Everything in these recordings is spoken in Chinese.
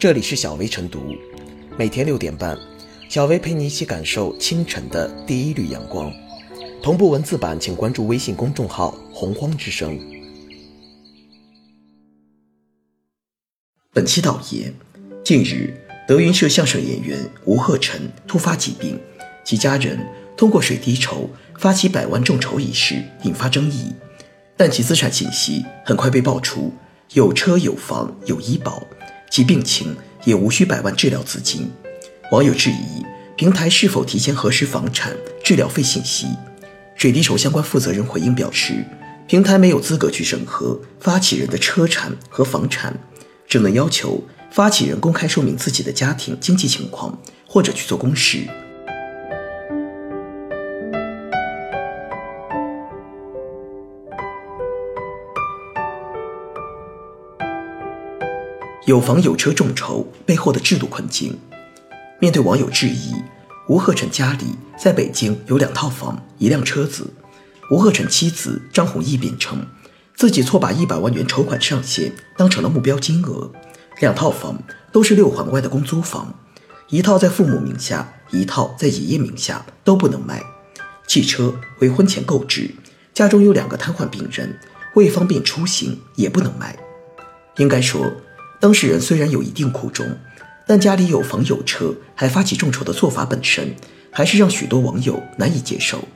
这里是小薇晨读，每天六点半，小薇陪你一起感受清晨的第一缕阳光。同步文字版，请关注微信公众号“洪荒之声”。本期导言：近日，德云社相声演员吴鹤臣突发疾病，其家人通过水滴筹发起百万众筹一事引发争议，但其资产信息很快被爆出，有车有房有医保。其病情也无需百万治疗资金，网友质疑平台是否提前核实房产、治疗费信息。水滴筹相关负责人回应表示，平台没有资格去审核发起人的车产和房产，只能要求发起人公开说明自己的家庭经济情况，或者去做公示。有房有车众筹背后的制度困境。面对网友质疑，吴鹤臣家里在北京有两套房、一辆车子。吴鹤臣妻子张弘毅辩称，自己错把一百万元筹款上限当成了目标金额。两套房都是六环外的公租房，一套在父母名下，一套在爷爷名下，都不能卖。汽车为婚前购置，家中有两个瘫痪病人，为方便出行也不能卖。应该说。当事人虽然有一定苦衷，但家里有房有车还发起众筹的做法本身，还是让许多网友难以接受。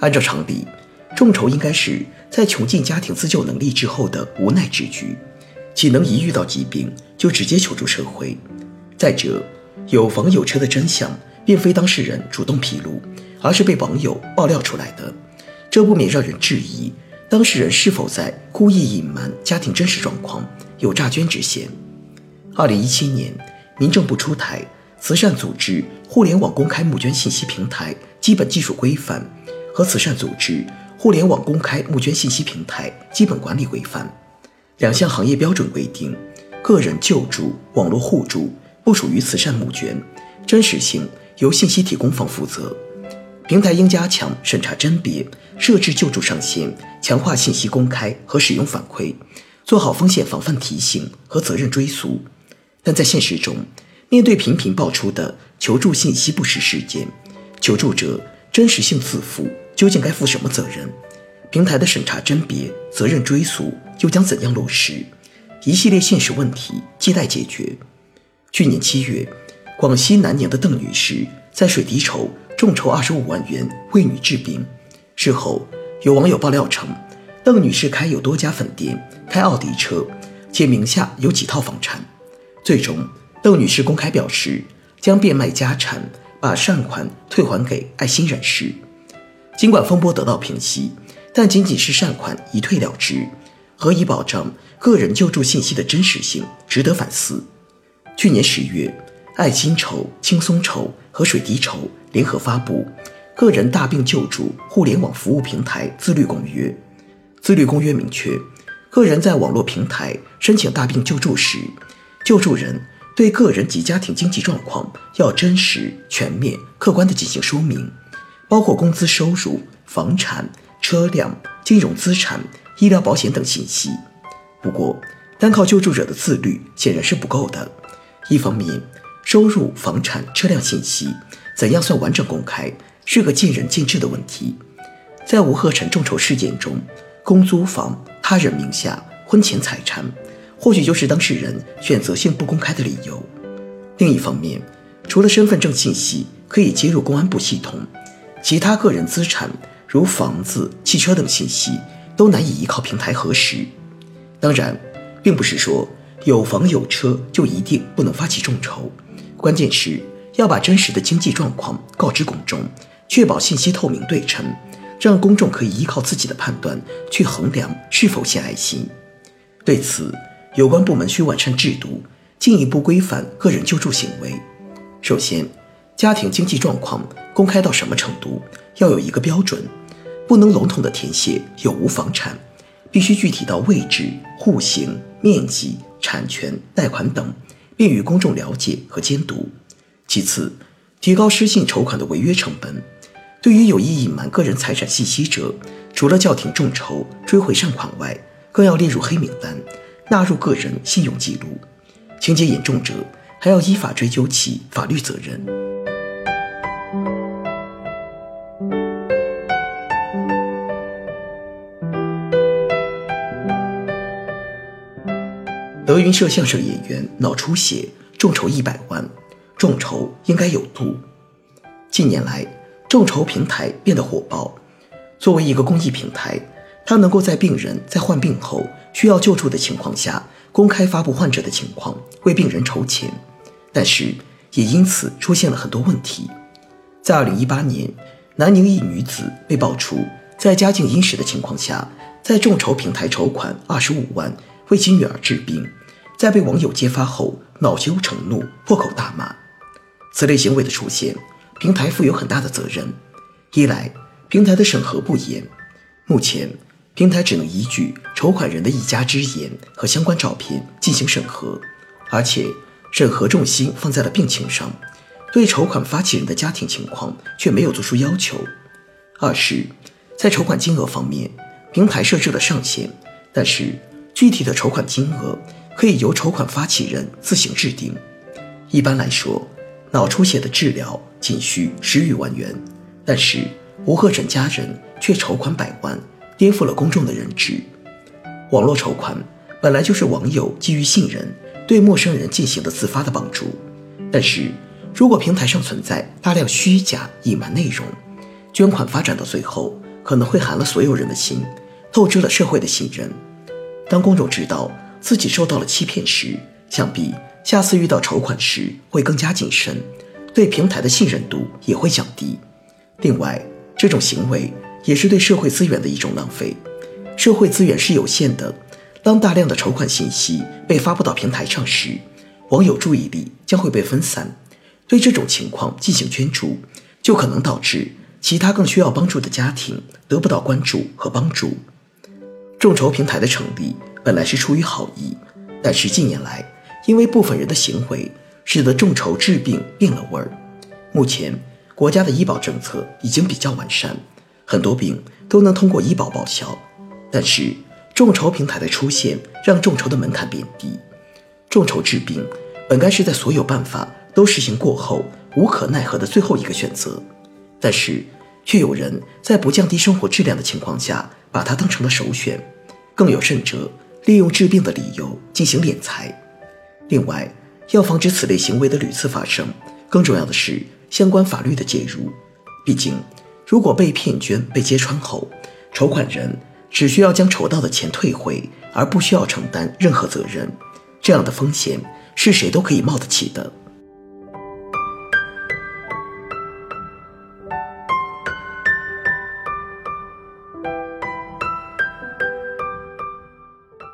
按照常理，众筹应该是在穷尽家庭自救能力之后的无奈之举，岂能一遇到疾病就直接求助社会？再者，有房有车的真相并非当事人主动披露，而是被网友爆料出来的，这不免让人质疑当事人是否在故意隐瞒家庭真实状况。有诈捐之嫌。二零一七年，民政部出台《慈善组织互联网公开募捐信息平台基本技术规范》和《慈善组织互联网公开募捐信息平台基本管理规范》两项行业标准，规定个人救助、网络互助不属于慈善募捐，真实性由信息提供方负责。平台应加强审查甄别，设置救助上限，强化信息公开和使用反馈。做好风险防范提醒和责任追溯，但在现实中，面对频频爆出的求助信息不实事件，求助者真实性自负，究竟该负什么责任？平台的审查甄别、责任追溯又将怎样落实？一系列现实问题亟待解决。去年七月，广西南宁的邓女士在水滴筹众筹二十五万元为女治病，事后有网友爆料称。邓女士开有多家粉店，开奥迪车，且名下有几套房产。最终，邓女士公开表示将变卖家产，把善款退还给爱心人士。尽管风波得到平息，但仅仅是善款一退了之，何以保障个人救助信息的真实性？值得反思。去年十月，爱心筹、轻松筹和水滴筹联合发布《个人大病救助互联网服务平台自律公约》。自律公约明确，个人在网络平台申请大病救助时，救助人对个人及家庭经济状况要真实、全面、客观地进行说明，包括工资收入、房产、车辆、金融资产、医疗保险等信息。不过，单靠救助者的自律显然是不够的。一方面，收入、房产、车辆信息怎样算完整公开，是个见仁见智的问题。在吴鹤臣众筹事件中，公租房他人名下婚前财产，或许就是当事人选择性不公开的理由。另一方面，除了身份证信息可以接入公安部系统，其他个人资产如房子、汽车等信息都难以依靠平台核实。当然，并不是说有房有车就一定不能发起众筹，关键是要把真实的经济状况告知公众，确保信息透明对称。让公众可以依靠自己的判断去衡量是否献爱心。对此，有关部门需完善制度，进一步规范个人救助行为。首先，家庭经济状况公开到什么程度，要有一个标准，不能笼统的填写有无房产，必须具体到位置、户型、面积、产权、贷款等，便于公众了解和监督。其次，提高失信筹款的违约成本。对于有意隐瞒个人财产信息者，除了叫停众筹、追回善款外，更要列入黑名单，纳入个人信用记录。情节严重者还要依法追究其法律责任。德云社相声演员脑出血，众筹一百万，众筹应该有度。近年来，众筹平台变得火爆。作为一个公益平台，它能够在病人在患病后需要救助的情况下，公开发布患者的情况，为病人筹钱。但是，也因此出现了很多问题。在二零一八年，南宁一女子被爆出在家境殷实的情况下，在众筹平台筹款二十五万。为其女儿治病，在被网友揭发后恼羞成怒，破口大骂。此类行为的出现，平台负有很大的责任。一来，平台的审核不严，目前平台只能依据筹款人的一家之言和相关照片进行审核，而且审核重心放在了病情上，对筹款发起人的家庭情况却没有做出要求。二是，在筹款金额方面，平台设置了上限，但是。具体的筹款金额可以由筹款发起人自行制定。一般来说，脑出血的治疗仅需十余万元，但是吴鹤臣家人却筹款百万，颠覆了公众的认知。网络筹款本来就是网友基于信任对陌生人进行的自发的帮助，但是如果平台上存在大量虚假隐瞒内容，捐款发展到最后可能会寒了所有人的心，透支了社会的信任。当公众知道自己受到了欺骗时，想必下次遇到筹款时会更加谨慎，对平台的信任度也会降低。另外，这种行为也是对社会资源的一种浪费。社会资源是有限的，当大量的筹款信息被发布到平台上时，网友注意力将会被分散，对这种情况进行捐助，就可能导致其他更需要帮助的家庭得不到关注和帮助。众筹平台的成立本来是出于好意，但是近年来，因为部分人的行为，使得众筹治病变了味儿。目前，国家的医保政策已经比较完善，很多病都能通过医保报销。但是，众筹平台的出现让众筹的门槛变低。众筹治病本该是在所有办法都实行过后无可奈何的最后一个选择，但是却有人在不降低生活质量的情况下，把它当成了首选。更有甚者，利用治病的理由进行敛财。另外，要防止此类行为的屡次发生，更重要的是相关法律的介入。毕竟，如果被骗捐被揭穿后，筹款人只需要将筹到的钱退回，而不需要承担任何责任，这样的风险是谁都可以冒得起的。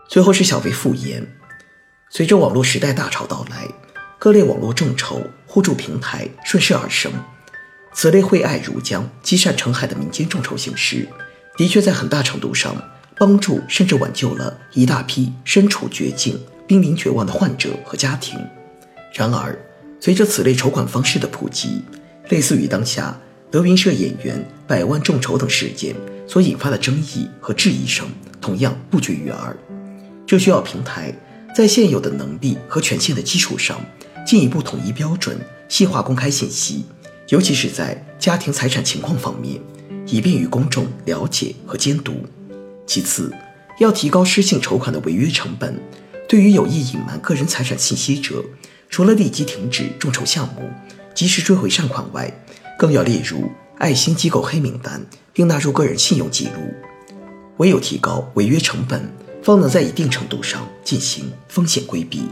最后是小薇复言，随着网络时代大潮到来，各类网络众筹互助平台顺势而生。此类惠爱如江、积善成海的民间众筹形式，的确在很大程度上帮助甚至挽救了一大批身处绝境、濒临绝望的患者和家庭。然而，随着此类筹款方式的普及，类似于当下德云社演员百万众筹等事件所引发的争议和质疑声，同样不绝于耳。这需要平台在现有的能力和权限的基础上，进一步统一标准，细化公开信息，尤其是在家庭财产情况方面，以便于公众了解和监督。其次，要提高失信筹款的违约成本。对于有意隐瞒个人财产信息者，除了立即停止众筹项目、及时追回善款外，更要列入爱心机构黑名单，并纳入个人信用记录。唯有提高违约成本。方能在一定程度上进行风险规避。